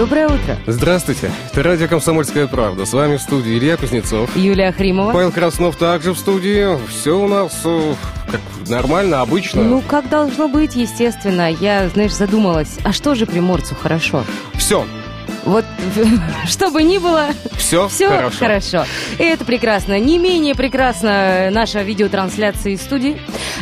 Доброе утро. Здравствуйте. Это радио «Комсомольская правда». С вами в студии Илья Кузнецов. Юлия Хримова. Павел Краснов также в студии. Все у нас как нормально, обычно. Ну, как должно быть, естественно. Я, знаешь, задумалась, а что же приморцу хорошо? Все. Вот, что бы ни было, Все, все хорошо. хорошо. И это прекрасно. Не менее прекрасно наша видеотрансляция из студии.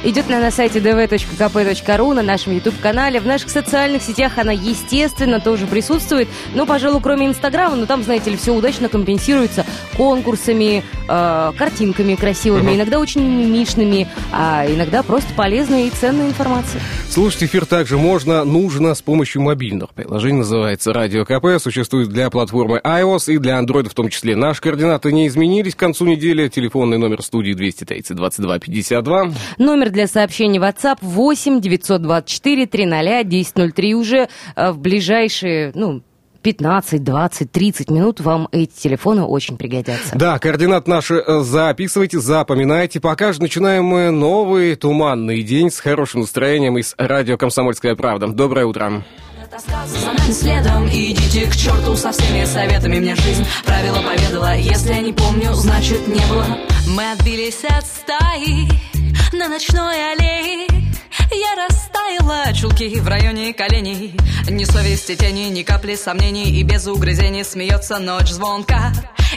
Идет она на сайте dv.kp.ru, на нашем YouTube-канале, в наших социальных сетях она, естественно, тоже присутствует. Но, пожалуй, кроме Инстаграма, но там, знаете ли, все удачно компенсируется конкурсами, э, картинками красивыми, Мгм. иногда очень мимишными, а иногда просто полезной и ценной информацией. Слушать эфир также можно, нужно с помощью мобильных приложений. Называется «Радио КП». Существует для платформы iOS и для Android в том числе. Наши координаты не изменились к концу недели. Телефонный номер студии 230 22 52. Номер для сообщений WhatsApp 8 924 300 1003. Уже э, в ближайшие, ну, 15, 20, 30 минут вам эти телефоны очень пригодятся. Да, координат наши э, записывайте, запоминайте. Пока же начинаем мы новый туманный день с хорошим настроением из радио «Комсомольская правда». Доброе утро. За нами следом Идите к черту со всеми советами. Мне жизнь правила поведала. Если я не помню, значит не было. Мы отбились от стаи На ночной аллее я растаяла, чулки в районе коленей. Ни совести тени, ни капли сомнений. И без угрызений смеется ночь звонка.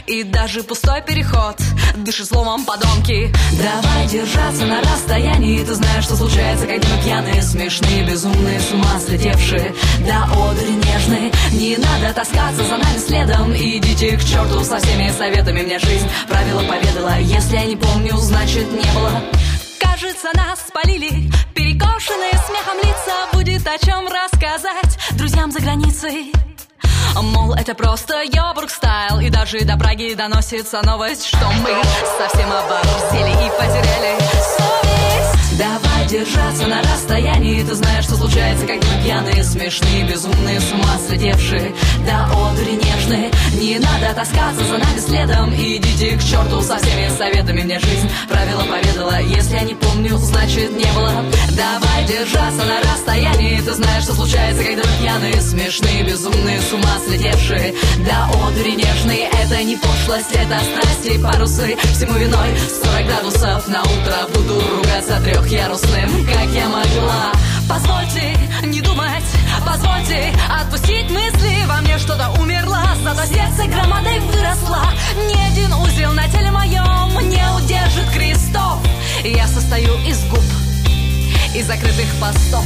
И даже пустой переход Дышит словом подонки. Давай держаться на расстоянии. Ты знаешь, что случается, когда мы пьяные Смешные, безумные, с ума слетевшие До одури нежные Не надо таскаться за нами следом. Идите к черту со всеми советами. Мне жизнь правила поведала. Если я не помню, значит не было Кажется, нас спалили. Перекошенные смехом лица. Будет о чем рассказать Друзьям за границей Мол, это просто йобург стайл И даже до Праги доносится новость Что мы совсем оборзели и потеряли совесть. Давай держаться на расстоянии Ты знаешь, что случается, мы пьяные Смешные, безумные, с ума слетевшие. До одури нежные Не надо таскаться за нами следом. Идите к черту со всеми советами Мне жизнь правила поведала. Если я не помню, значит не было. Давай держаться на расстоянии. Ты знаешь, что случается, когда мы пьяные Смешные, безумные, с ума слетевшие. До одури нежные Это не пошлость, это страсти, парусы. Всему виной 40 градусов. На утро Буду ругаться трехъярусным, как я могла. Позвольте не думать, позвольте отпустить мысли. Во мне что-то умерло, зато сердце громадой выросло. Ни один узел на теле моем не удержит крестов. Я состою из губ и закрытых постов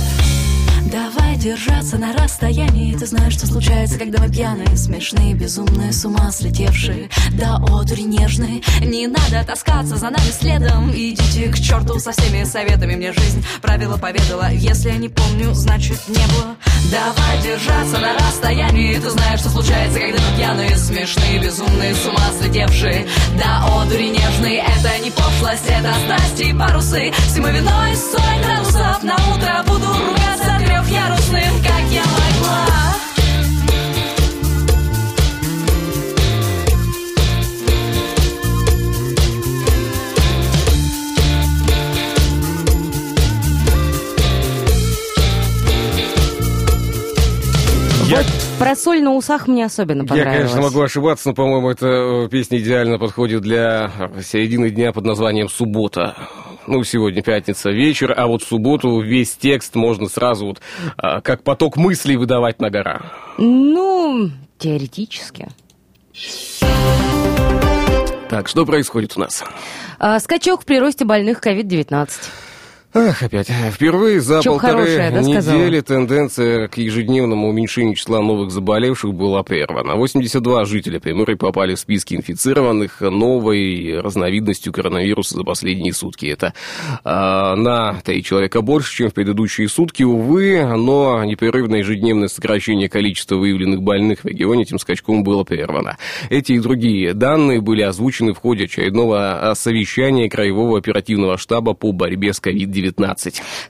Давай держаться на расстоянии. Ты знаешь, что случается, когда мы пьяные Смешные, безумные, с ума слетевшие. До одури нежные. Не надо таскаться за нами следом. Идите к черту со всеми советами. Мне жизнь правила поведала. Если я не помню, значит не было. Давай держаться на расстоянии. Ты знаешь, что случается, когда мы пьяные Смешные, безумные, с ума слетевшие. До одури нежные. Это не пошлость, это страсти и парусы. Всему виной 40 градусов На утро буду ругаться я Я, про соль на усах мне особенно я, понравилось. конечно, могу ошибаться, но, по-моему, эта э, песня идеально подходит для середины дня под названием «Суббота». Ну, сегодня пятница вечер, а вот в субботу весь текст можно сразу вот а, как поток мыслей выдавать на гора. Ну, теоретически. Так, что происходит у нас? А, скачок в приросте больных COVID-19. Ах, опять. Впервые за Чё полторы хорошее, да, сказала? недели тенденция к ежедневному уменьшению числа новых заболевших была прервана. 82 жителя Приморья попали в списки инфицированных новой разновидностью коронавируса за последние сутки. Это а, на 3 человека больше, чем в предыдущие сутки, увы, но непрерывное ежедневное сокращение количества выявленных больных в регионе этим скачком было прервано. Эти и другие данные были озвучены в ходе очередного а, совещания Краевого оперативного штаба по борьбе с COVID-19.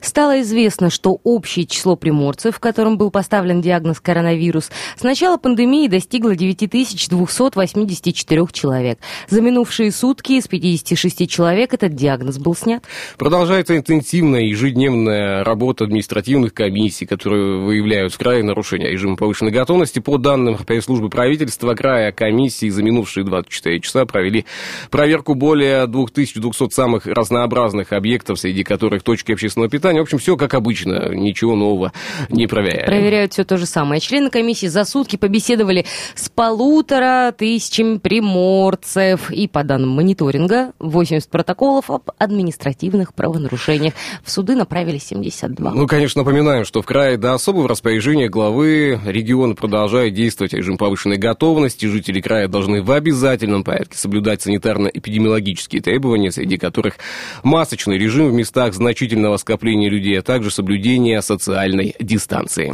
Стало известно, что общее число приморцев, которым был поставлен диагноз коронавирус, с начала пандемии достигло 9284 человек. За минувшие сутки из 56 человек этот диагноз был снят. Продолжается интенсивная ежедневная работа административных комиссий, которые выявляют в крае нарушения режима повышенной готовности. По данным пресс-службы правительства края, комиссии за минувшие 24 часа провели проверку более 2200 самых разнообразных объектов, среди которых точки общественного питания. В общем, все как обычно, ничего нового не проверяем. Проверяют все то же самое. Члены комиссии за сутки побеседовали с полутора тысячами приморцев. И по данным мониторинга, 80 протоколов об административных правонарушениях. В суды направили 72. Ну, конечно, напоминаем, что в крае до особого распоряжения главы региона продолжает действовать режим повышенной готовности. Жители края должны в обязательном порядке соблюдать санитарно-эпидемиологические требования, среди которых масочный режим в местах значительного скопления людей, а также соблюдение социальной дистанции.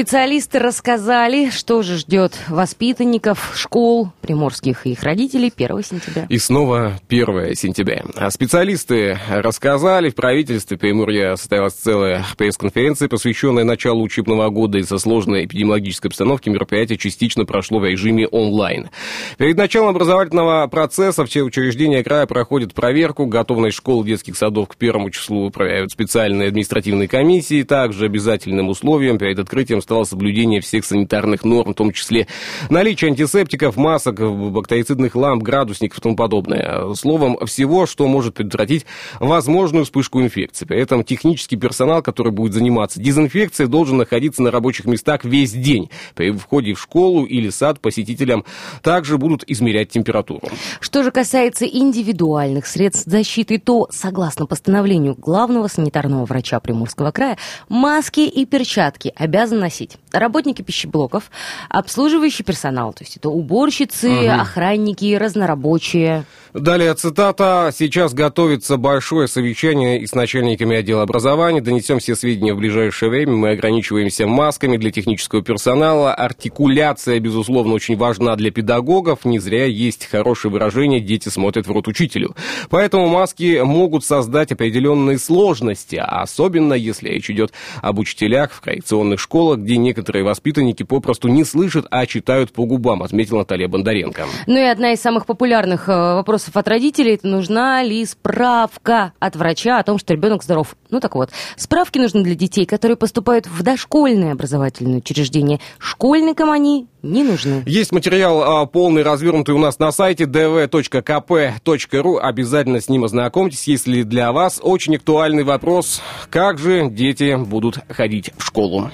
Специалисты рассказали, что же ждет воспитанников школ приморских и их родителей 1 сентября. И снова 1 сентября. А специалисты рассказали, в правительстве Приморья состоялась целая пресс-конференция, посвященная началу учебного года из-за сложной эпидемиологической обстановки. Мероприятие частично прошло в режиме онлайн. Перед началом образовательного процесса все учреждения края проходят проверку. Готовность школ и детских садов к первому числу проверяют специальные административные комиссии. Также обязательным условием перед открытием стало соблюдение всех санитарных норм, в том числе наличие антисептиков, масок, бактерицидных ламп, градусников и тому подобное. Словом, всего, что может предотвратить возможную вспышку инфекции. При этом технический персонал, который будет заниматься дезинфекцией, должен находиться на рабочих местах весь день. При входе в школу или сад посетителям также будут измерять температуру. Что же касается индивидуальных средств защиты, то, согласно постановлению главного санитарного врача Приморского края, маски и перчатки обязаны носить работники пищеблоков, обслуживающий персонал, то есть это уборщицы, Мгм. охранники, разнорабочие. Далее цитата. «Сейчас готовится большое совещание и с начальниками отдела образования. Донесем все сведения в ближайшее время. Мы ограничиваемся масками для технического персонала. Артикуляция, безусловно, очень важна для педагогов. Не зря есть хорошее выражение «дети смотрят в рот учителю». Поэтому маски могут создать определенные сложности, особенно если речь идет об учителях в коррекционных школах, где некоторые воспитанники попросту не слышат, а читают по губам, отметила Наталья Бондаренко. Ну и одна из самых популярных э, вопросов от родителей, это нужна ли справка от врача о том, что ребенок здоров. Ну так вот, справки нужны для детей, которые поступают в дошкольные образовательные учреждения. Школьникам они не нужны. Есть материал а, полный, развернутый у нас на сайте dv.kp.ru. Обязательно с ним ознакомьтесь, если для вас очень актуальный вопрос, как же дети будут ходить в школу.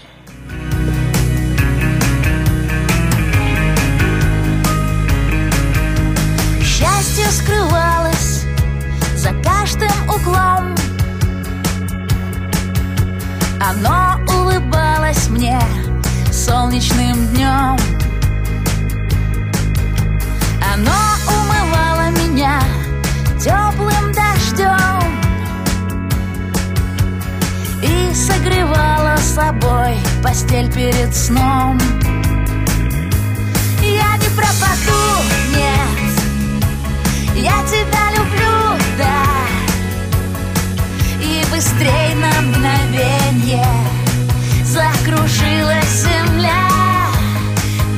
Углом Оно улыбалось мне солнечным днем. Оно умывало меня теплым дождем И согревало собой постель перед сном быстрей на мгновенье Закружилась земля.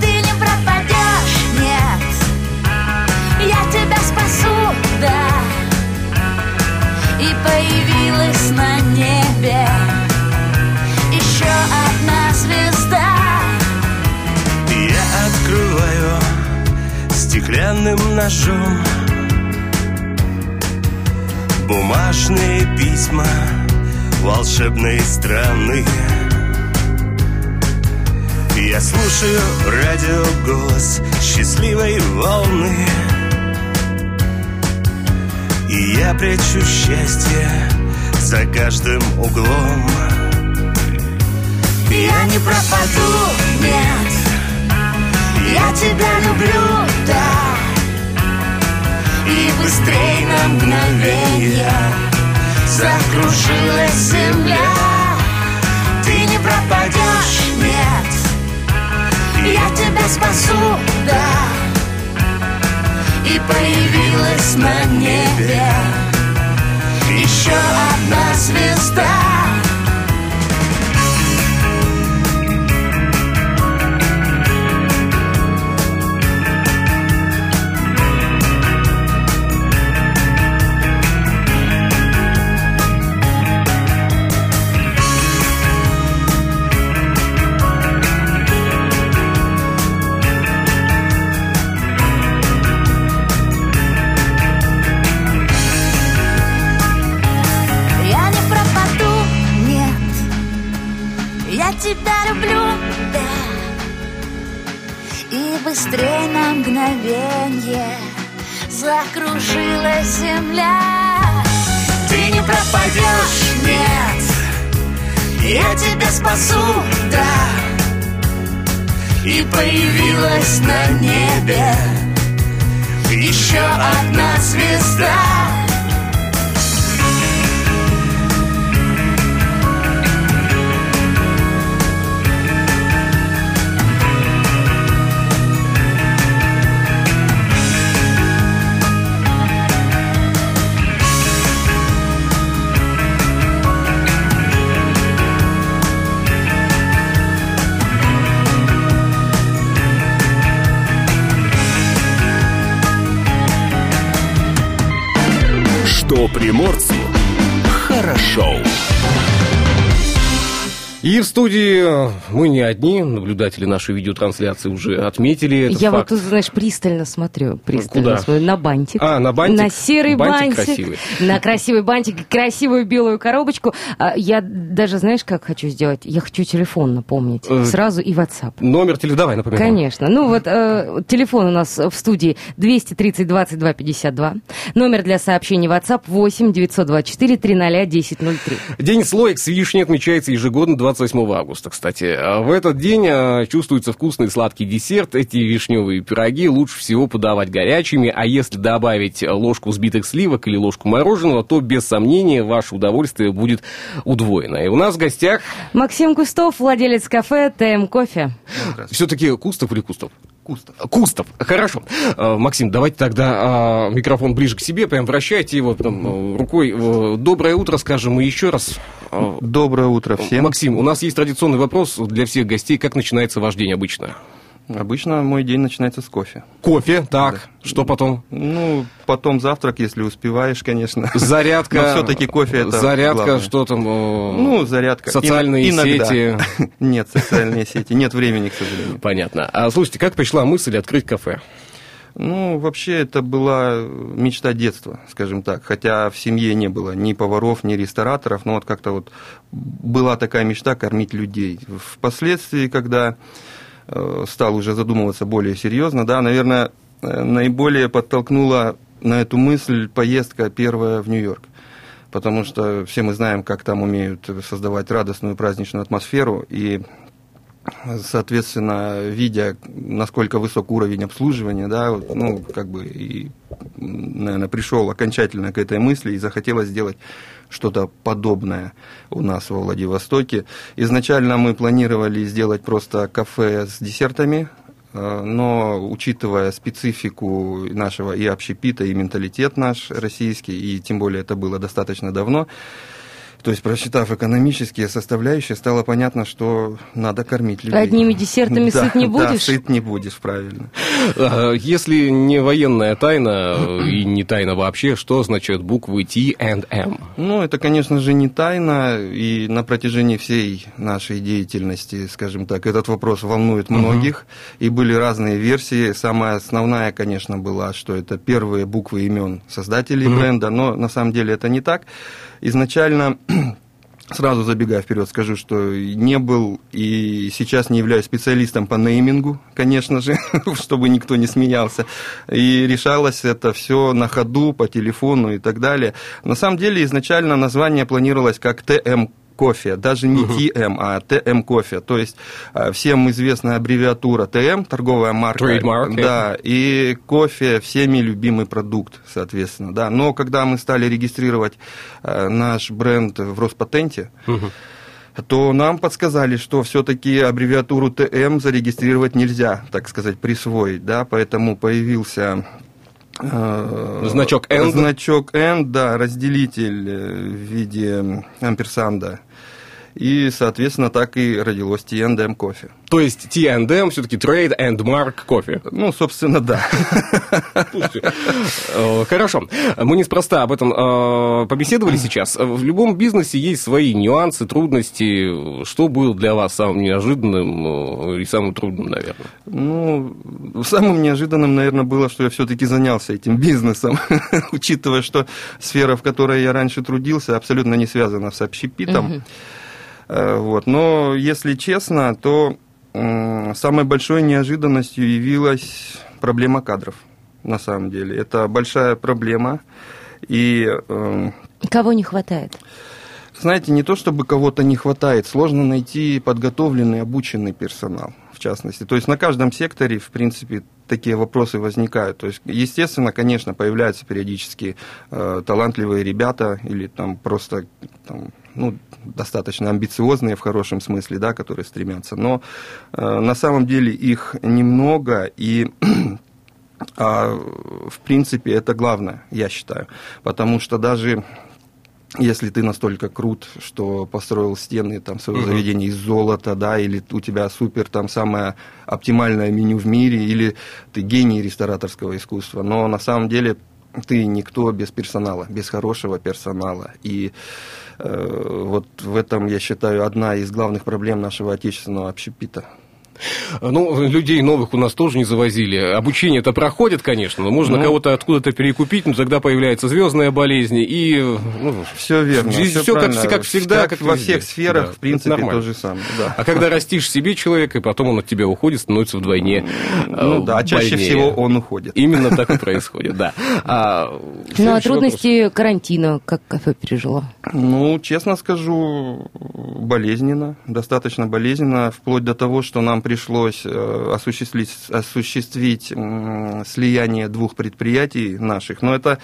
Ты не пропадешь, нет. Я тебя спасу, да. И появилась на небе Еще одна звезда. Я открываю стеклянным ножом Бумажные письма волшебной страны. Я слушаю радио голос счастливой волны. И я прячу счастье за каждым углом. Я не пропаду, нет. Я тебя люблю, да. И быстрей на мгновенье Закружилась земля. Ты не пропадешь, нет. Я тебя спасу, да. И появилась на небе. Еще одна звезда тебя спасу, да. И появилась на небе Еще одна звезда Что приморцу И в студии э, мы не одни, наблюдатели нашей видеотрансляции уже отметили этот Я вот факт. тут, знаешь, пристально смотрю, пристально Куда? смотрю на бантик. А, на бантик? На серый Бантик бантик. красивый. На красивый бантик, красивую белую коробочку. А, Я даже, знаешь, как хочу сделать? Я хочу телефон напомнить. Э, Сразу и WhatsApp. Номер телефона, давай, напоминаю. Конечно. Ну вот э, телефон у нас в студии 230 22 52. Номер для сообщений WhatsApp 8 924 300 1003. День слоек с вишней отмечается ежегодно 28 августа, кстати. А В этот день а, чувствуется вкусный сладкий десерт. Эти вишневые пироги лучше всего подавать горячими, а если добавить ложку взбитых сливок или ложку мороженого, то без сомнения ваше удовольствие будет удвоено. И у нас в гостях Максим Кустов, владелец кафе ТМ Кофе. все-таки Кустов или Кустов? Кустов. Кустов, хорошо. А, Максим, давайте тогда а, микрофон ближе к себе, прям вращайте его там, э, рукой. Э, Доброе утро, скажем, и еще раз. Доброе утро всем. Максим, у нас есть традиционный вопрос для всех гостей. Как начинается ваш день обычно? Обычно мой день начинается с кофе. Кофе, так. Что потом? Ну, потом завтрак, если успеваешь, конечно. Зарядка. Но всё-таки кофе это Зарядка, главное. что там? Ну, зарядка. Социальные Ин- сети. Нет, социальные сети. Нет времени, к сожалению. Понятно. А слушайте, как пришла мысль открыть кафе? Ну, вообще, это была мечта детства, скажем так. Хотя в семье не было ни поваров, ни рестораторов, но вот как-то вот была такая мечта кормить людей. Впоследствии, когда стал уже задумываться более серьезно, да, наверное, э, наиболее подтолкнула на эту мысль поездка первая в Нью-Йорк. Потому что все мы знаем, как там умеют создавать радостную праздничную атмосферу. И соответственно, видя, насколько высок уровень обслуживания, да, ну, как бы, и, наверное, пришел окончательно к этой мысли и захотелось сделать что-то подобное у нас во Владивостоке. Изначально мы планировали сделать просто кафе с десертами, э, но учитывая специфику нашего и общепита, и менталитет наш российский, и тем более это было достаточно давно, то есть, просчитав экономические составляющие, стало понятно, что надо кормить людей. Одними десертами Да, сыт не Да, будешь? сыт не будешь, правильно. А, Если не военная тайна э, и не тайна вообще, что означают буквы T and M? Ну, это, конечно же, не тайна, и на протяжении всей нашей деятельности, скажем так, этот вопрос волнует многих, и были разные версии. Самая основная, конечно, была, что это первые буквы имен создателей бренда, но на самом деле это не так. Изначально Сразу забегая вперед, скажу, что не был и сейчас не являюсь специалистом по неймингу, конечно же, чтобы никто не смеялся. И решалось это все на ходу, по телефону и так далее. На самом деле изначально название планировалось как ТМ кофе, даже не TM, а TM кофе. То есть а, всем известная аббревиатура TM, торговая марка. Trademark, да, и кофе всеми любимый продукт, соответственно. Да. Но когда мы стали регистрировать а, наш бренд в Роспатенте, то нам подсказали, что все-таки аббревиатуру ТМ зарегистрировать нельзя, так сказать, присвоить, да, поэтому появился э, Значок N. Значок N, да, разделитель э, в виде амперсанда. И, соответственно, так и родилось T&M кофе. То есть T&M все-таки Trade and Mark кофе. Ну, собственно, да. Слушайте, э, Хорошо. Мы неспроста об этом э, побеседовали сейчас. В любом бизнесе есть свои нюансы, трудности. Что было для вас самым неожиданным э, и самым трудным, наверное? Ну, самым неожиданным, наверное, было, что я все-таки занялся этим бизнесом, учитывая, что сфера, в которой я раньше трудился, абсолютно не связана с общепитом. Э, Вот. Но, если честно, то самой большой неожиданностью явилась проблема кадров, на самом деле. Это большая проблема. И эм, Кого не хватает? знаете, не то чтобы кого-то не хватает, сложно найти подготовленный, обученный персонал, в частности. То есть на каждом секторе, в принципе, такие вопросы возникают. То есть, естественно, конечно, появляются периодически э, талантливые ребята или там просто там, ну, достаточно амбициозные в хорошем смысле, да, которые стремятся. Но э, на самом деле их немного, и а, в принципе это главное, я считаю. Потому что даже если ты настолько крут, что построил стены там своего Мгм. заведения из золота, да, или у тебя супер там самое оптимальное меню в мире, или ты гений рестораторского искусства, но на самом деле ты никто без персонала, без хорошего персонала. И э, вот в этом, я считаю, одна из главных проблем нашего отечественного общепита. Ну, людей новых у нас тоже не завозили. Обучение это проходит, конечно, но можно Ну. кого-то откуда-то перекупить, но тогда появляется звездная болезнь и... Ну, Все верно. Всё всё как- как всегда, как во везде. всех сферах, Да, в принципе, то же самое. Да. А когда растишь себе человека, и потом он от тебя уходит, становится вдвойне Ну да, а чаще всего он уходит. Именно так и происходит, да. А, Ну, а трудности карантина, как кафе пережило? Ну, честно скажу, болезненно, достаточно болезненно, вплоть до того, что нам пришлось э, осуществить, осуществить слияние двух предприятий наших. Но это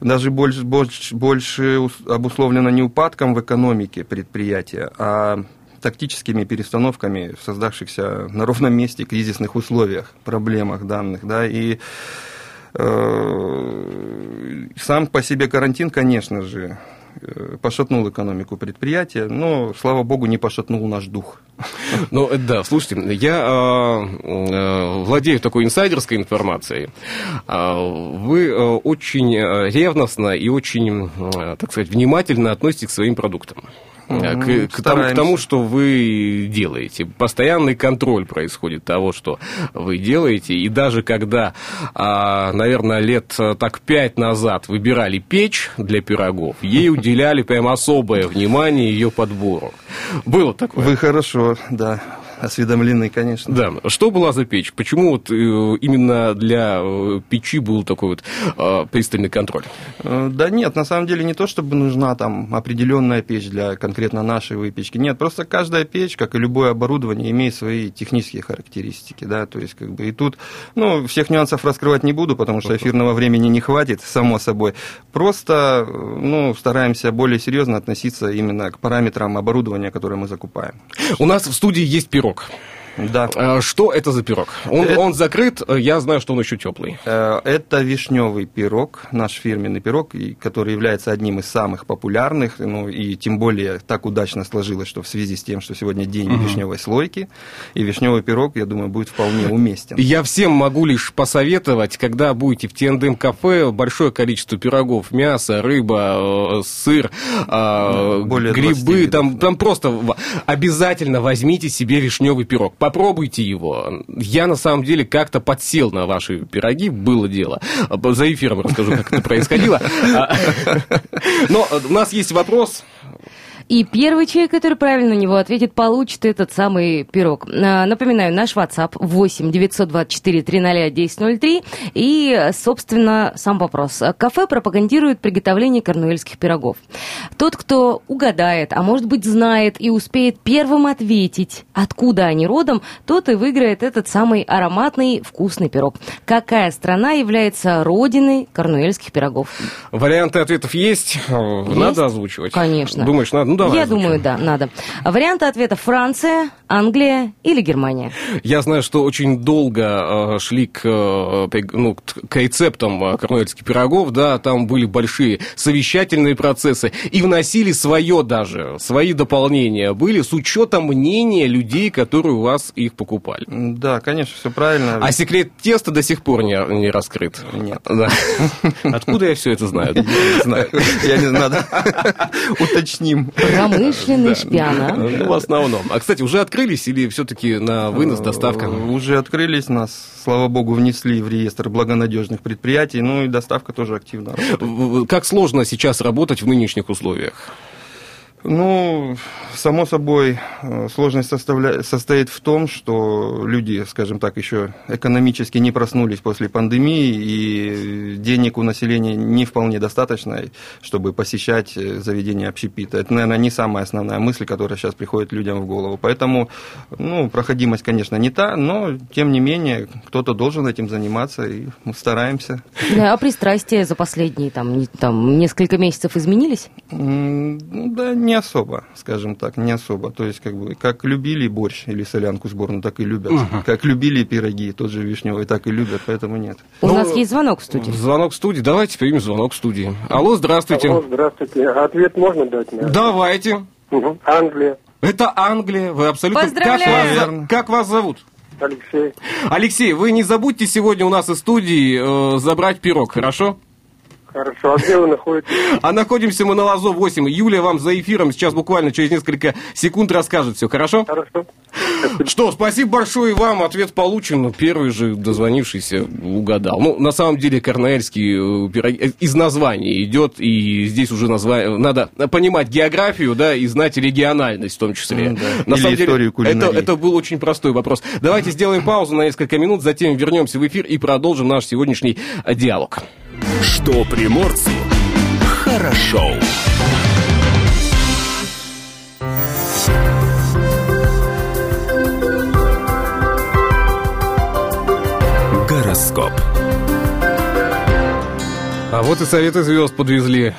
даже больше, больше, больше ус- обусловлено не упадком в экономике предприятия, а тактическими перестановками в создавшихся на ровном месте кризисных условиях, проблемах данных, да, и э, сам по себе карантин, конечно же, пошатнул экономику предприятия, но, слава богу, не пошатнул наш дух. Ну, э, да, слушайте, я э, э, владею такой инсайдерской информацией. А, Вы э, очень э, ревностно и очень, э, так сказать, внимательно относитесь к своим продуктам. Э, К, к тому, к тому, что вы делаете. Постоянный контроль происходит того, что вы делаете. И даже когда, а, наверное, лет э, так пять назад выбирали печь для пирогов, ей уделяли прям особое внимание ее подбору. Было такое? Вы хорошо, да, осведомлены, конечно. Да, что была за печь? Почему вот э, именно для э, печи был такой вот э, пристальный контроль? Да нет, на самом деле не то, чтобы нужна там определенная печь для конкретно нашей выпечки. Нет, просто каждая печь, как и любое оборудование, имеет свои технические характеристики, да, то есть как бы и тут, ну, всех нюансов раскрывать не буду, потому что эфирного времени не хватит, само собой. Просто, ну, стараемся более серьезно относиться именно к параметрам оборудования, которое мы закупаем. У нас в студии есть пирог. Hamburg. Да. Э, Что это за пирог? Он, Это- он закрыт, я знаю, что он еще теплый. Э, Это вишневый пирог, наш фирменный пирог, который является одним из самых популярных, ну и тем более так удачно сложилось, что в связи с тем, что сегодня день вишневой слойки, и вишневый пирог, я думаю, будет вполне уместен. Я всем могу лишь посоветовать, когда будете в T&M кафе, большое количество пирогов, мясо, рыба, э, сыр, э, более 20 грибы, видов, там, да. там просто обязательно возьмите себе вишневый пирог. Попробуйте его. Я на самом деле как-то подсел на ваши пироги, было дело. За эфиром расскажу, как это происходило. Но у нас есть вопрос. И первый человек, который правильно на него ответит, получит этот самый пирог. А, Напоминаю, наш WhatsApp 8 924 300 1003. И, собственно, сам вопрос. Кафе пропагандирует приготовление корнуэльских пирогов. Тот, кто угадает, а может быть знает и успеет первым ответить, откуда они родом, тот и выиграет этот самый ароматный вкусный пирог. Какая страна является родиной корнуэльских пирогов? Варианты ответов есть? Надо озвучивать? Конечно. Думаешь, надо? Ну, давай Я озвучим. думаю, да, надо. Варианты ответа Франция, Англия или Германия. Я знаю, что очень долго э, шли к, э, ну, к рецептам э, корнуэльских пирогов, да, там были большие совещательные процессы, и вносили свое даже, свои дополнения были с учетом мнения людей, которые у вас их покупали. Да, конечно, все правильно. А секрет теста до сих пор не, не раскрыт. Нет. Да. Откуда я все это знаю? Не знаю. Я не знаю. Уточним. Промышленный шпиона. Ну, в основном. А, кстати, уже открылись или все-таки на вынос, доставка? Э, Уже открылись нас, слава богу, внесли в реестр благонадежных предприятий, ну и доставка тоже активно работает. Как сложно сейчас работать в нынешних условиях? Ну, само собой, э, сложность составля- состоит в том, что люди, скажем так, еще экономически не проснулись после пандемии, и денег у населения не вполне достаточно, чтобы посещать э, заведения общепита. Это, наверное, не самая основная мысль, которая сейчас приходит людям в голову. Поэтому, ну, проходимость, конечно, не та, но, тем не менее, кто-то должен этим заниматься, и мы стараемся. Да, а пристрастия за последние там, там, несколько месяцев изменились? Ну Да, не особо, скажем так, не особо. То есть, как бы, как любили борщ или солянку сборную, так и любят. Как любили пироги, тот же вишневый, так и любят, поэтому нет. У Ну, нас есть звонок в студии. Звонок в студии. Давайте примем звонок в студии. Алло, здравствуйте. Алло, здравствуйте. Ответ можно дать мне? Давайте. Мгм. Англия, Это Англия. Вы абсолютно... Поздравляю. Как вас, как вас зовут? Алексей. Алексей, вы не забудьте сегодня у нас из студии э, забрать пирог, хорошо? Хорошо. А где вы находитесь? А находимся мы на Лазо 8. Юлия вам за эфиром сейчас буквально через несколько секунд расскажет все, хорошо? Хорошо. Что, спасибо большое вам, ответ получен. Ну, Первый же дозвонившийся угадал. Ну, на самом деле, корнуэльский э, пирог э, из названия идет, и здесь уже название... Надо понимать географию, да, и знать региональность в том числе. Ну да. На Или самом деле, историю это, кулинарии. это был очень простой вопрос. Давайте сделаем паузу на несколько минут, затем вернемся в эфир и продолжим наш сегодняшний диалог. Что приморцу хорошо. Гороскоп. А вот и советы звезд подвезли.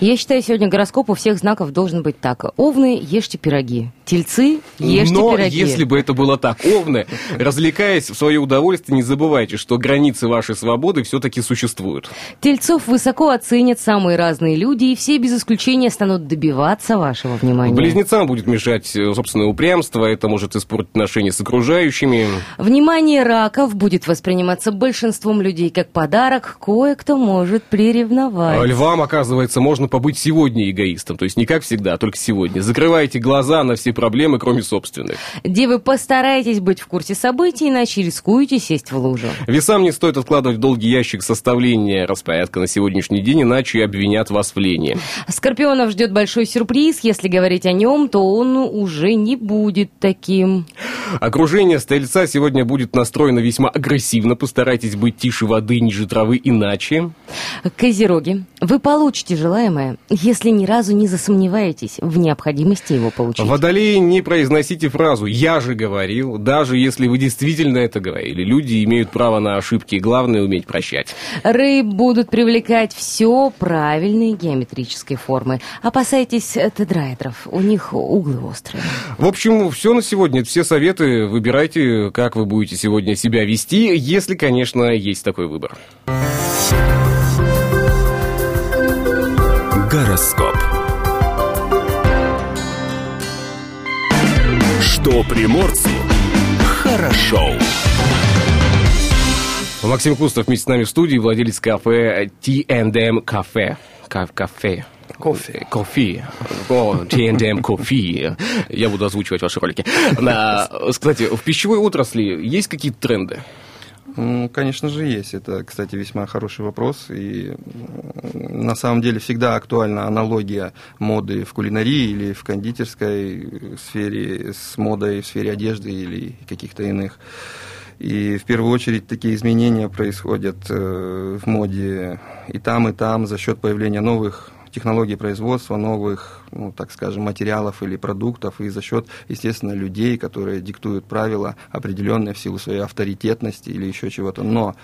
Я считаю, сегодня гороскоп у всех знаков должен быть так. Овны, ешьте пироги. Тельцы, ешьте Но пироги. если бы это было так, овны, развлекаясь в свое удовольствие, не забывайте, что границы вашей свободы все-таки существуют. Тельцов высоко оценят самые разные люди, и все без исключения станут добиваться вашего внимания. Близнецам будет мешать э, собственное упрямство, это может испортить отношения с окружающими. Внимание раков будет восприниматься большинством людей как подарок, кое-кто может приревновать. А Львам, оказывается, можно побыть сегодня эгоистом, то есть не как всегда, а только сегодня. Закрывайте глаза на все проблемы, кроме собственных. Девы, постарайтесь быть в курсе событий, иначе рискуете сесть в лужу. Весам не стоит откладывать в долгий ящик составления распорядка на сегодняшний день, иначе обвинят вас в лени. Скорпионов ждет большой сюрприз. Если говорить о нем, то он уже не будет таким. Окружение стрельца сегодня будет настроено весьма агрессивно. Постарайтесь быть тише воды, ниже травы, иначе... Козероги, вы получите желаемое, если ни разу не засомневаетесь в необходимости его получить. Водолеи, не произносите фразу «я же говорил», даже если вы действительно это говорили. Люди имеют право на ошибки, главное уметь прощать. Рыб будут привлекать все правильные геометрической формы. Опасайтесь тедраэдров, у них углы острые. В общем, все на сегодня. Все советы. Выбирайте, как вы будете сегодня себя вести, если, конечно, есть такой выбор. Гороскоп. Что приморцу хорошо. Максим Кустов вместе с нами в студии, владелец кафе T&M Кафе. Ка- Кафе. Кофе. Кофе. О, T&M Кофе. Я буду озвучивать ваши ролики. На- Кстати, в пищевой отрасли есть какие-то тренды? Ну, конечно же, есть. Это, кстати, весьма хороший вопрос. И на самом деле всегда актуальна аналогия моды в кулинарии или в кондитерской сфере с модой в сфере одежды или каких-то иных. И в первую очередь такие изменения происходят э, в моде и там, и там за счет появления новых технологий производства, новых, ну, так скажем, материалов или продуктов, и за счет, естественно, людей, которые диктуют правила определенные в силу своей авторитетности или еще чего-то. Но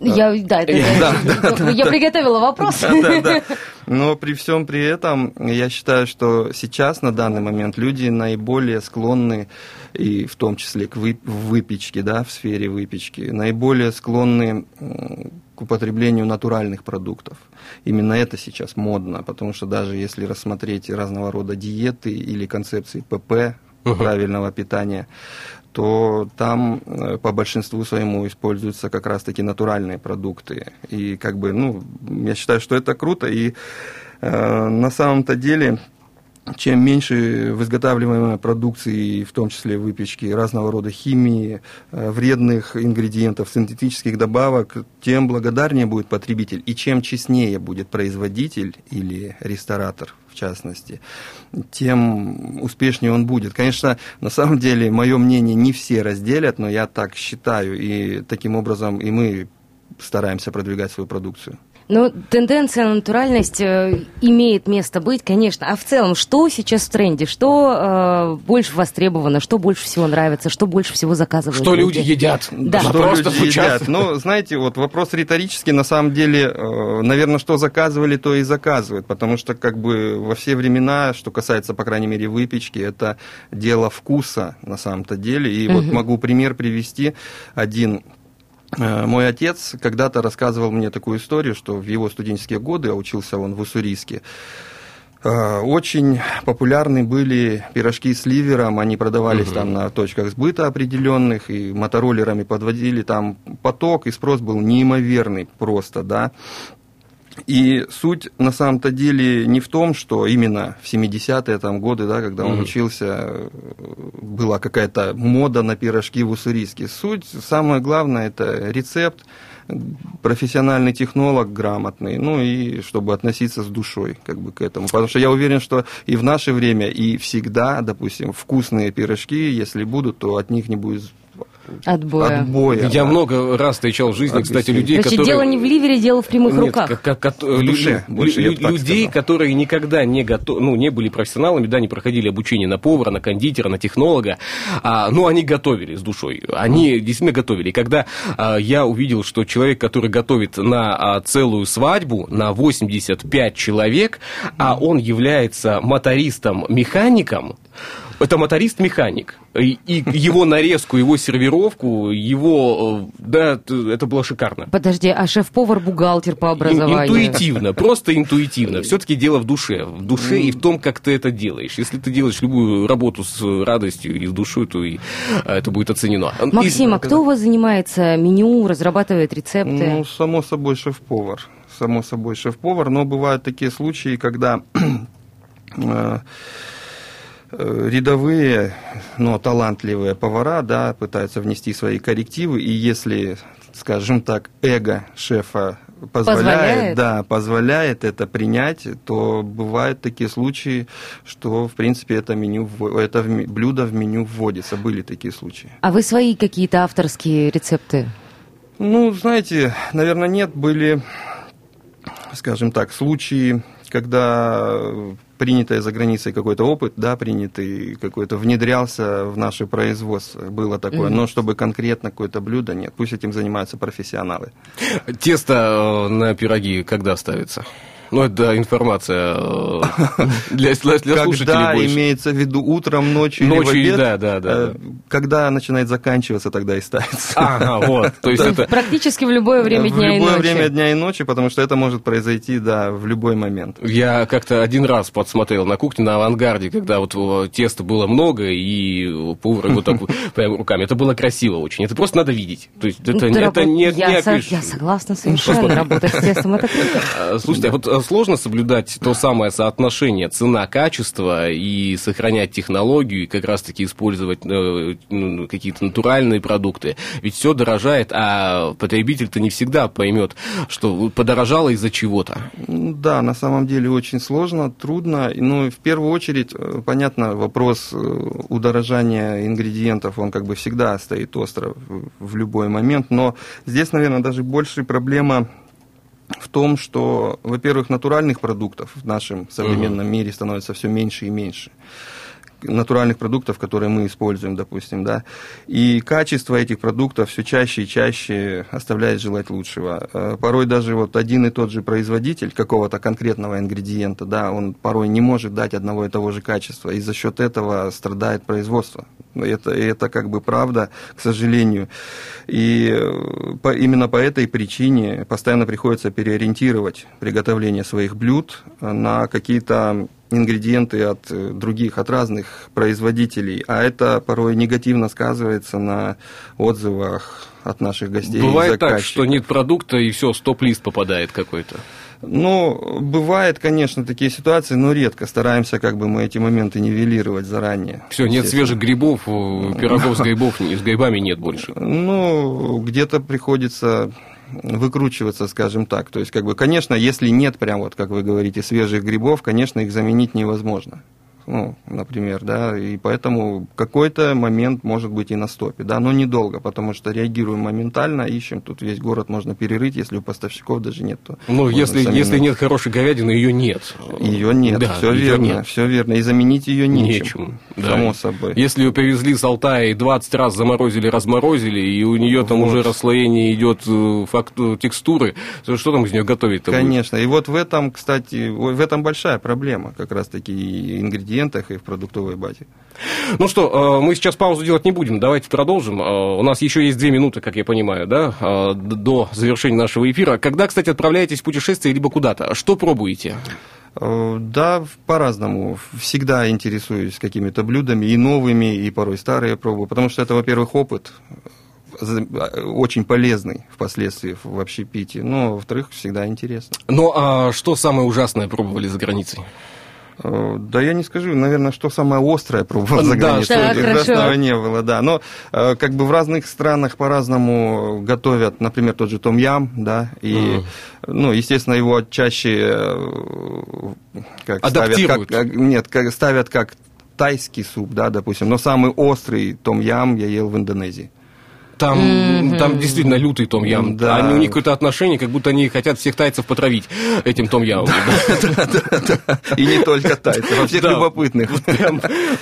Я, да, это- это- я приготовила вопрос. да, да. Но при всем при этом, я считаю, что сейчас, на данный момент, люди наиболее склонны, и в том числе к вы- выпечке, да, в сфере выпечки, наиболее склонны к употреблению натуральных продуктов. Именно это сейчас модно, потому что даже если рассмотреть разного рода диеты или концепции ПП, правильного питания, то там э, по большинству своему используются как раз-таки натуральные продукты. И как бы, ну, я считаю, что это круто. И э, на самом-то деле, чем меньше в изготавливаемой продукции, в том числе выпечки, разного рода химии, э, вредных ингредиентов, синтетических добавок, тем благодарнее будет потребитель. И чем честнее будет производитель или ресторатор, в частности, тем успешнее он будет. Конечно, на самом деле, мое мнение не все разделят, но я так считаю. И таким образом и мы стараемся продвигать свою продукцию. Ну, тенденция на натуральность э, имеет место быть, конечно. А в целом, что сейчас в тренде? Что э, больше востребовано? Что больше всего нравится? Что больше всего заказывают? Что люди едят? Да. Что Вопрос люди звучат. едят? Ну, знаете, вот вопрос риторический, на самом деле, э, наверное, что заказывали, то и заказывают, потому что как бы во все времена, что касается, по крайней мере, выпечки, это дело вкуса на самом-то деле. И вот могу пример привести один. Э, Мой отец когда-то рассказывал мне такую историю, что в его студенческие годы, а учился он в Уссурийске, э, очень популярны были пирожки с ливером, они продавались там на точках сбыта определенных, и мотороллерами подводили там поток, и спрос был неимоверный просто, да. И суть на самом-то деле не в том, что именно в 70-е там, годы, да, когда он учился, э, была какая-то мода на пирожки в Уссурийске. Суть, самое главное, это рецепт, профессиональный технолог грамотный, ну и чтобы относиться с душой как бы к этому. Потому что я уверен, что и в наше время, и всегда, допустим, вкусные пирожки, если будут, то от них не будет Отбоя. отбоя. Я да. много раз встречал в жизни, кстати, людей, Значит, которые... дело не в ливере, дело в прямых Нет, руках. как- как- как- лю- душе, лю- больше лю- людей, сказал. которые никогда не готов, ну, не были профессионалами, да, не проходили обучение на повара, на кондитера, на технолога, а, но они готовили с душой, они действительно готовили. И когда а, я увидел, что человек, который готовит на а, целую свадьбу, на 85 человек, а он является мотористом-механиком, это моторист-механик. И, и его нарезку, его сервировку, его... э, Да, это было шикарно. Подожди, а шеф-повар бухгалтер по Ин- образованию? Интуитивно, просто интуитивно. Все-таки дело в душе. В душе и в том, как ты это делаешь. Если ты делаешь любую работу с радостью и с душой, то и а, это будет оценено. Максим, И- а кто у вас занимается меню, разрабатывает рецепты? Ну, само собой, шеф-повар. Само собой, шеф-повар. Но бывают такие случаи, когда э, рядовые, но талантливые повара, да, пытаются внести свои коррективы, и если, скажем так, эго шефа позволяет, Позволяет? да, позволяет это принять, то бывают такие случаи, что, в принципе, это, меню, это блюдо в меню вводится. Были такие случаи. А вы свои какие-то авторские рецепты? Ну, знаете, наверное, нет. Были, скажем так, случаи, когда принятый за границей какой-то опыт, да, принятый какой-то внедрялся в наше производство, было такое. Но чтобы конкретно какое-то блюдо, нет. Пусть этим занимаются профессионалы. Тесто э, на пироги когда ставится? Ну, это информация э, для, для, слушателей когда больше. имеется в виду утром, ночью, или в Ночью, обед, да, да, да, э, когда начинает заканчиваться, тогда и ставится. Ага, вот. То есть это... Практически в любое время в дня и любое ночи. время дня и ночи, потому что это может произойти, да, в любой момент. Я как-то один раз подсмотрел на кухне на авангарде, когда вот э, теста было много, и повар его так прям руками. Это было красиво очень. Это просто надо видеть. То есть это, Ну, это работ- не, я, не со- я согласна совершенно работать с тестом. Это круто. Слушайте, а вот сложно соблюдать то самое соотношение цена-качество и сохранять технологию, и как раз-таки использовать э, ну, какие-то натуральные продукты. Ведь все дорожает, а потребитель-то не всегда поймет, что подорожало из-за чего-то. Да, на самом деле очень сложно, трудно. Ну, в первую очередь, э, понятно, вопрос э, удорожания ингредиентов, он как бы всегда стоит остро в любой момент. Но здесь, наверное, даже больше проблема в том, что, во-первых, натуральных продуктов в нашем современном uh-huh. мире становится все меньше и меньше натуральных продуктов, которые мы используем, допустим, да, и качество этих продуктов все чаще и чаще оставляет желать лучшего. Э, порой даже вот один и тот же производитель какого-то конкретного ингредиента, да, он порой не может дать одного и того же качества, и за счет этого страдает производство. Это, это как бы правда, к сожалению. И э, по, именно по этой причине постоянно приходится переориентировать приготовление своих блюд на какие-то ингредиенты от э, других, от разных производителей, а это порой негативно сказывается на отзывах от наших гостей. Бывает так, что нет продукта и все, стоп-лист попадает какой-то. Ну, бывает, конечно, такие ситуации, но редко. Стараемся как бы мы эти моменты нивелировать заранее. Все, нет свежих грибов, пирогов с грибов, с грибами нет больше. Ну, где-то приходится выкручиваться, скажем так. То есть, как бы, конечно, если нет прям вот, как вы говорите, свежих грибов, конечно, их заменить невозможно ну, например, да, и поэтому какой-то момент может быть и на стопе, да, но недолго, потому что реагируем моментально, ищем, тут весь город можно перерыть, если у поставщиков даже нет, то Ну, если, если нет хорошей говядины, ее нет. Ее нет, да, все верно, нет. все верно, и заменить ее нечем, нечем да. само собой. Если ее привезли с Алтая и 20 раз заморозили, разморозили, и у нее там вот. уже расслоение идет э, факт, э, текстуры, то что там из нее готовить-то Конечно, будет? и вот в этом, кстати, в этом большая проблема, как раз-таки ингредиенты ингредиентах и в продуктовой базе. Ну что, э, мы сейчас паузу делать не будем, давайте продолжим. Э, у нас еще есть две минуты, как я понимаю, да, э, до завершения нашего эфира. Когда, кстати, отправляетесь в путешествие либо куда-то, что пробуете? Да, по-разному. Всегда интересуюсь какими-то блюдами, и новыми, и порой старые пробую, потому что это, во-первых, опыт, очень полезный впоследствии в общепите, но, во-вторых, всегда интересно. Ну, а что самое ужасное пробовали за границей? Э, да я не скажу, наверное, что самое острое пробовал за границей. Да, Прекрасного не было, да. Но э, как бы в разных странах по-разному готовят, например, тот же том-ям, да, и, mm. ну, естественно, его чаще э, как ставят как, нет, как, ставят как тайский суп, да, допустим, но самый острый том-ям я ел в Индонезии. Там, mm-hmm. там действительно лютый том ям. Да. Они, у них какое-то отношение, как будто они хотят всех тайцев потравить этим том ямом. И не только тайцев, а всех любопытных.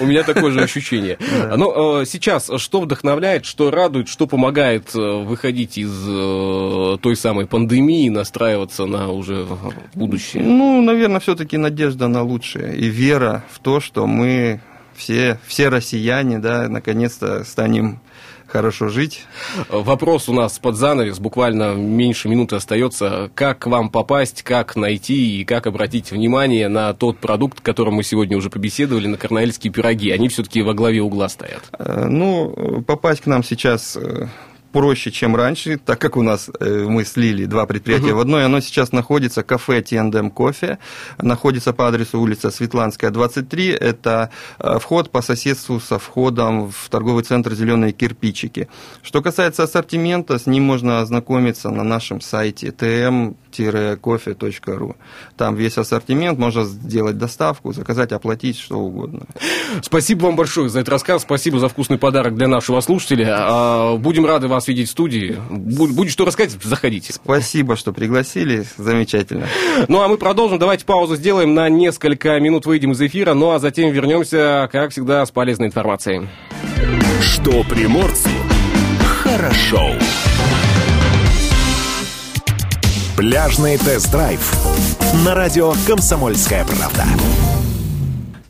У меня такое же ощущение. Но э, сейчас что вдохновляет, что радует, что помогает э, выходить из э, той самой пандемии, настраиваться на уже будущее? Ну, наверное, все-таки надежда на лучшее и вера в то, что мы все, все россияне, да, наконец-то станем хорошо жить. Вопрос у нас под занавес, буквально меньше минуты остается. Как к вам попасть, как найти и как обратить внимание на тот продукт, о котором мы сегодня уже побеседовали, на корнельские пироги? Они все-таки во главе угла стоят. Э, ну, попасть к нам сейчас э, проще, чем раньше, так как у нас э, мы слили два предприятия uh-huh. в одно, и оно сейчас находится, кафе Тендем Кофе, находится по адресу улица Светланская, 23, это э, вход по соседству со входом в торговый центр «Зеленые кирпичики». Что касается ассортимента, с ним можно ознакомиться на нашем сайте tm-coffee.ru. Там весь ассортимент, можно сделать доставку, заказать, оплатить, что угодно. Спасибо вам большое за этот рассказ, спасибо за вкусный подарок для нашего слушателя. А, будем рады вас видеть в студии. Будет что рассказать, заходите. Спасибо, что пригласили. Замечательно. Ну, а мы продолжим. Давайте паузу сделаем. На несколько минут выйдем из эфира. Ну, а затем вернемся, как всегда, с полезной информацией. Что приморцу хорошо. Пляжный тест-драйв на радио «Комсомольская правда».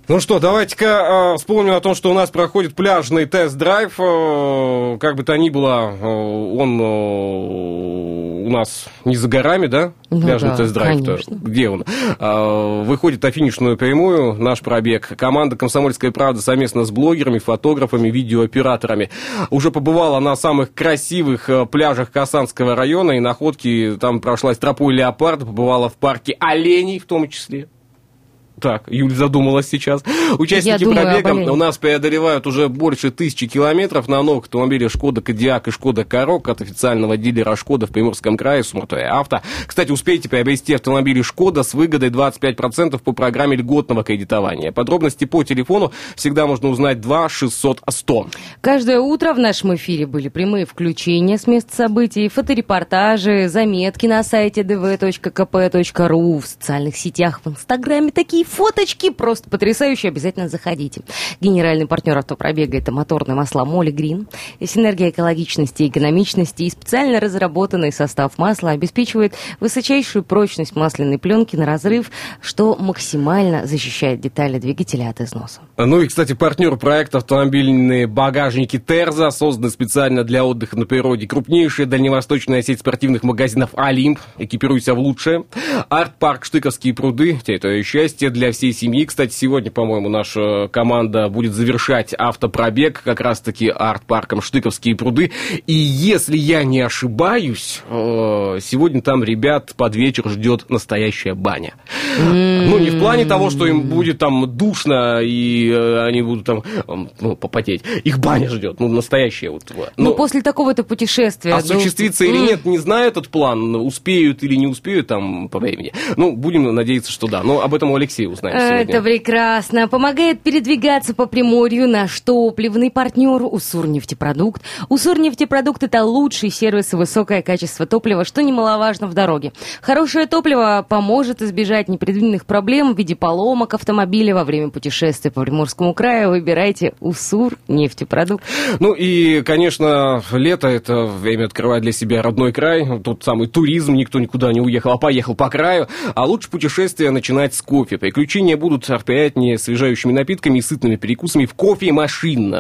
Ну что, давайте-ка э, вспомним о том, что у нас проходит пляжный тест-драйв. Э, как бы то ни было, э, он у нас не за горами, да? Ну Пляжный да, тест-драйв. Где он? А, Выходит на финишную прямую наш пробег. Команда «Комсомольская правда» совместно с блогерами, фотографами, видеооператорами уже побывала на самых красивых э, пляжах Касанского района. И находки там прошлась тропой леопарда, побывала в парке оленей в том числе. Так, Юль задумалась сейчас. Участники об пробега у нас преодолевают уже больше тысячи километров на новых автомобилях Шкода Кодиак и Шкода Корок от официального дилера Шкода в Приморском крае Суматоя Авто. Кстати, успейте приобрести автомобили Шкода с выгодой 25% по программе льготного кредитования. Подробности по телефону всегда можно узнать 2 600 100. Каждое утро в нашем эфире были прямые включения с мест событий, фоторепортажи, заметки на сайте dv.kp.ru, в социальных сетях, в Инстаграме. Такие фоточки просто потрясающие, обязательно заходите. Генеральный партнер автопробега – это моторные масла Моли Грин. Синергия экологичности и экономичности и специально разработанный состав масла обеспечивает высочайшую прочность масляной пленки на разрыв, что максимально защищает детали двигателя от износа. Ну и, кстати, партнер проекта автомобильные багажники Терза, созданы специально для отдыха на природе. Крупнейшая дальневосточная сеть спортивных магазинов Олимп. Экипируйся в лучшее. Арт-парк Штыковские пруды. Это счастье для всей семьи. Кстати, сегодня, по-моему, наша команда будет завершать автопробег как раз-таки арт-парком Штыковские пруды. И если я не ошибаюсь, э, сегодня там ребят под вечер ждет настоящая баня. Ну, не в плане того, что им будет там душно, и э, они будут там ну, попотеть. Их баня ждет, ну, настоящая вот. Ну, Но после такого-то путешествия... ну, осуществится или нет, не знаю этот план, успеют или не успеют там по времени. Ну, будем надеяться, что да. Но об этом у Алексея узнаем сегодня. Это прекрасно. Помогает передвигаться по Приморью наш топливный партнер Уссурнефтепродукт. Уссурнефтепродукт – это лучший сервис и высокое качество топлива, что немаловажно в дороге. Хорошее топливо поможет избежать непредвиденных проблем в виде поломок автомобиля во время путешествия по Приморскому краю. Выбирайте Уссурнефтепродукт. Ну и, конечно, лето – это время открывать для себя родной край. Тот самый туризм, никто никуда не уехал, а поехал по краю. А лучше путешествие начинать с кофе. Приключения будут приятнее освежающими напитками и сытными перекусами в кофе-машин.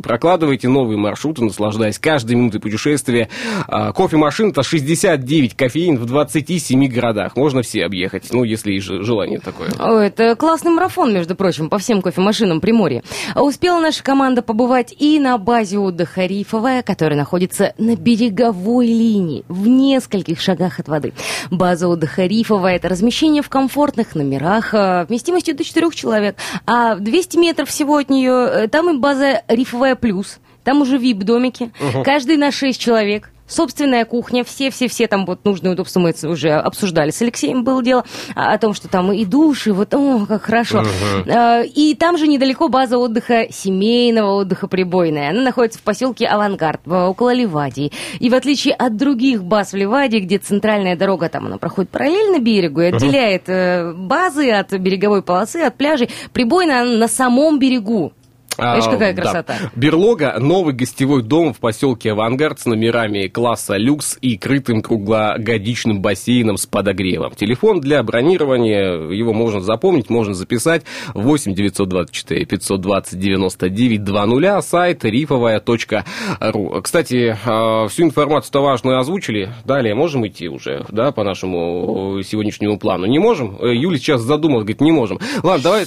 Прокладывайте новые маршруты, наслаждаясь каждой минутой путешествия. А, Кофе-машин – это 69 кофеин в 27 городах. Можно все объехать, ну, если же- желание такое. О, это классный марафон, между прочим, по всем кофемашинам Приморья. А Успела наша команда побывать и на базе отдыха Рифовая, которая находится на береговой линии, в нескольких шагах от воды. База отдыха Рифовая – это размещение в комфортных номерах а, вместимостью до 4 человек. А 200 метров всего от нее, э, там и база Рифовая Плюс. Там уже вип-домики, каждый на 6 человек. Собственная кухня, все-все-все там вот нужные удобства мы уже обсуждали. С Алексеем было дело а, о том, что там и душ, и вот, о, как хорошо. А, И там же недалеко база отдыха, семейного отдыха прибойная. Она находится в поселке Авангард, около Ливадии. И в отличие от других баз в Ливадии, где центральная дорога там, она проходит параллельно берегу и отделяет э, базы от береговой полосы, от пляжей, прибойная на самом берегу. Видишь, какая А, да. красота. Берлога – новый гостевой дом в поселке Авангард с номерами класса люкс и крытым круглогодичным бассейном с подогревом. Телефон для бронирования, его можно запомнить, можно записать 8 924 520 99 20, сайт рифовая.ру. Кстати, а, всю информацию-то важную озвучили. Далее можем идти уже, да, по нашему э, сегодняшнему плану? Не можем? Э, Юля сейчас задумалась, говорит, не можем. Ладно, давай...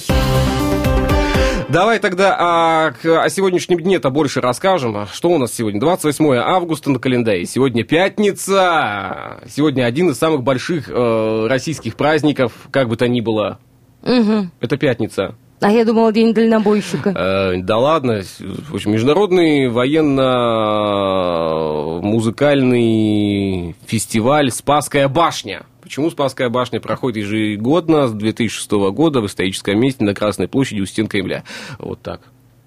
Давай тогда о, о сегодняшнем дне-то больше расскажем. А Что у нас сегодня? 28 августа на календаре. Сегодня пятница. Сегодня один из самых больших э, российских праздников, как бы то ни было. Мгм. Это пятница. А я думала, день дальнобойщика. Э, да ладно. В общем, международный военно-музыкальный фестиваль «Спасская башня». Почему Спасская башня проходит ежегодно с 2006 года в историческом месте на Красной площади у стен Кремля? Вот так.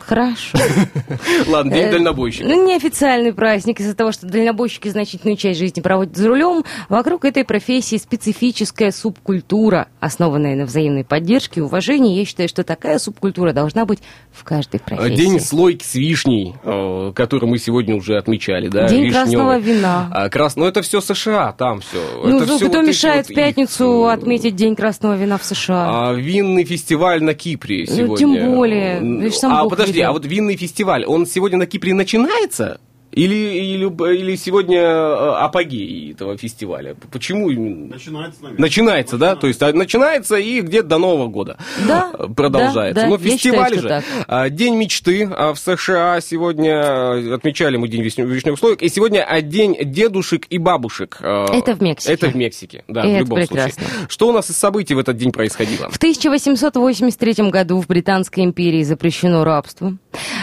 Хорошо. Ладно, день Э, дальнобойщика. Ну, неофициальный праздник из-за того, что дальнобойщики значительную часть жизни проводят за рулем. Вокруг этой профессии специфическая субкультура, основанная на взаимной поддержке и уважении. Я считаю, что такая субкультура должна быть в каждой профессии. День слойки с вишней, э, который мы сегодня уже отмечали, да? День красного вина. А, крас... Ну, это все США, там все. Ну, это кто вот мешает вот в пятницу их, отметить День красного вина в США? А, винный фестиваль на Кипре Ну, сегодня. тем более. Сам А Бог подожди, а вот винный фестиваль, он сегодня на Кипре начинается? Или, или, или сегодня э, апогей этого фестиваля? Почему именно? Начинается, наверное. Начинается, да? То есть а, начинается и где-то до Нового года Да, э, продолжается. да, да, Но я фестиваль считаю, же. так. а, День мечты а, в США сегодня э, отмечали мы День вишневых вишневых слоек. И сегодня День дедушек и бабушек. Это в Мексике. Это в Мексике, да, И в любом прекрасно. случае. Что у нас из событий в этот день происходило? В 1883 году в Британской империи запрещено рабство.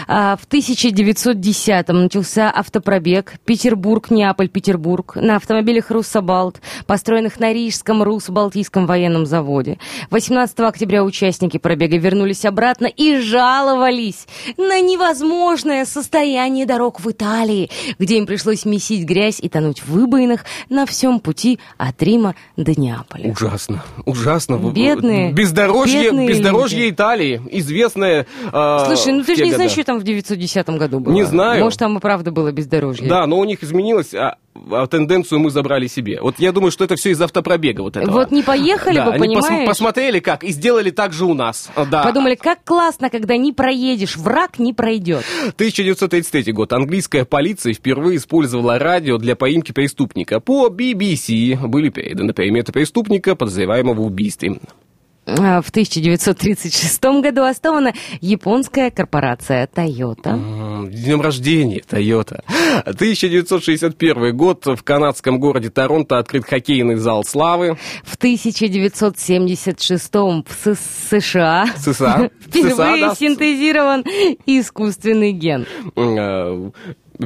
В 1910 начался автопробег Петербург, Неаполь, Петербург на автомобилях Руссобалт, построенных на Рижском руссо-балтийском военном заводе. 18 октября участники пробега вернулись обратно и жаловались на невозможное состояние дорог в Италии, где им пришлось месить грязь и тонуть в выбоинах на всем пути от Рима до Неаполя. Ужасно, ужасно. Бедные, Бездорожье, бедные бездорожье люди. Италии, известное а, Слушай, ну ты же не знаешь, года. что там в 910 году было. Не знаю. Может, там и правда было бездорожье. Да, но у них изменилось, а, а тенденцию мы забрали себе. Вот я думаю, что это все из автопробега вот этого. Вот не поехали да, бы, они пос- понимаешь? посмотрели как и сделали так же у нас. А, Да. Подумали, как классно, когда не проедешь, враг не пройдет. 1933 год. Английская полиция впервые использовала радио для поимки преступника. По BBC были переданы приметы преступника, подозреваемого в убийстве. А В 1936 году основана японская корпорация Toyota. Днем рождения, Тойота. 1961 год. В канадском городе Торонто открыт хоккейный зал славы. В 1976 в США США. впервые США, да. синтезирован искусственный ген.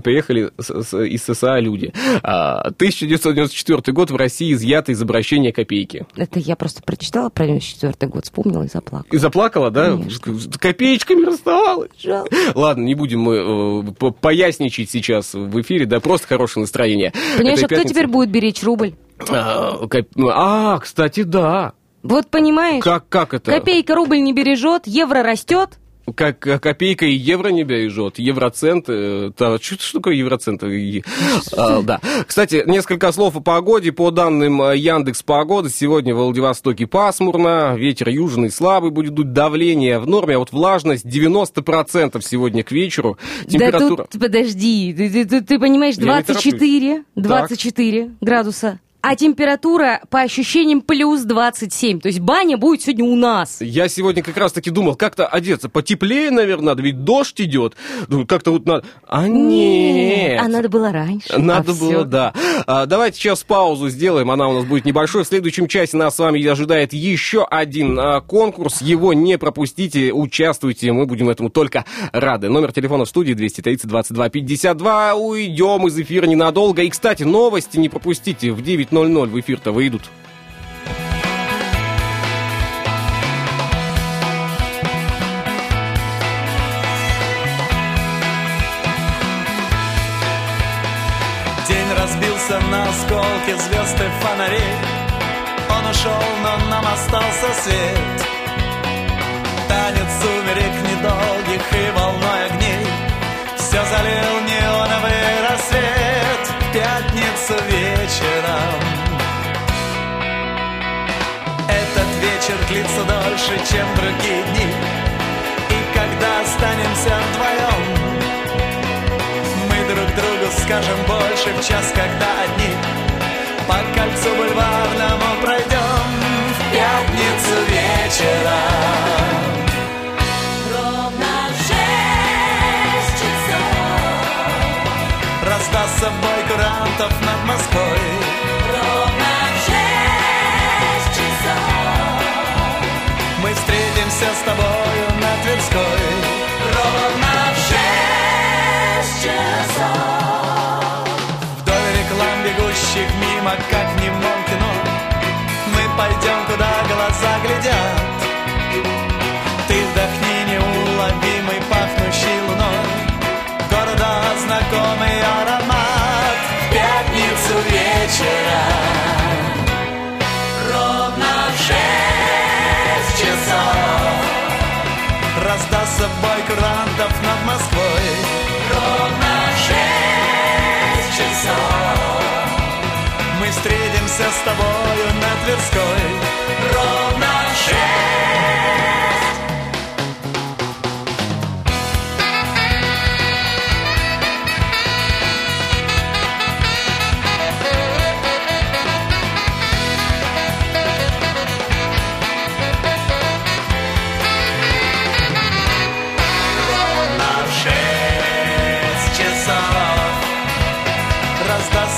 Приехали из США люди. А, 1994 год в России изъято изображение копейки. Это я просто прочитала про 94 год, вспомнила и заплакала. И заплакала, да? Конечно. Копеечками расставалась. Жалко. Ладно, не будем мы э, по- поясничать сейчас в эфире, да, просто хорошее настроение. Понимаешь, Этой а кто теперь будет беречь рубль? А, коп- а, кстати, да. Вот понимаешь, Как, как это? копейка рубль не бережет, евро растет. Как как копейка и евро не бережет, евроцент, э, та- что, что такое евроцент? А, да. Кстати, несколько слов о погоде. По данным э, Яндекс Погоды, сегодня в Владивостоке пасмурно, ветер южный слабый, будет дуть давление в норме, а вот влажность 90% сегодня к вечеру. Температура... Да тут, подожди, ты, ты- ты- ты понимаешь, Я не 24, 24 градуса, а температура по ощущениям плюс 27. То есть баня будет сегодня у нас. Я сегодня как раз таки думал, как-то одеться потеплее, наверное, надо, ведь дождь идет. Думаю, как-то вот надо... А нет. А надо было раньше. Надо А было, всё. да. А, давайте сейчас паузу сделаем, она у нас будет небольшой. В следующем часе нас с вами ожидает еще один а, конкурс. Его не пропустите, участвуйте, мы будем этому только рады. Номер телефона в студии 230 22 52. Уйдем из эфира ненадолго. И, кстати, новости не пропустите. В 9.00 в эфир-то выйдут. День разбился на осколки звезд и фонарей. Он ушел, но нам остался свет. Танец сумерек недолгих и волной огней. Все залил неоновый рассвет. В пятницу вечером вечер длится дольше, чем другие дни. И когда останемся вдвоем мы друг другу скажем больше в час, когда одни. По кольцу с тобою на Тверской. Ровно в шесть часов. Вдоль реклам, бегущих мимо, как в немом кино. Мы пойдем, куда глаза глядят Раздастся бой курантов над Москвой. Ровно шесть часов. Мы встретимся с тобою на Тверской. Ровно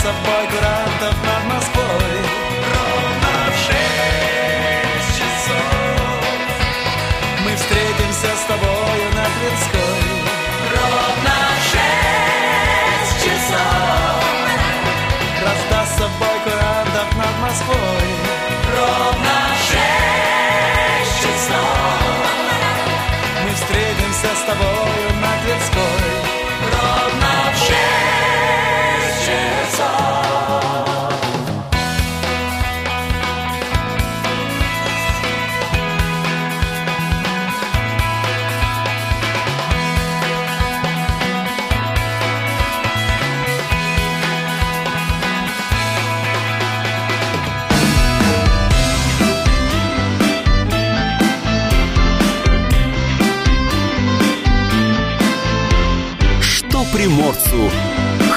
собой курантов над Москвой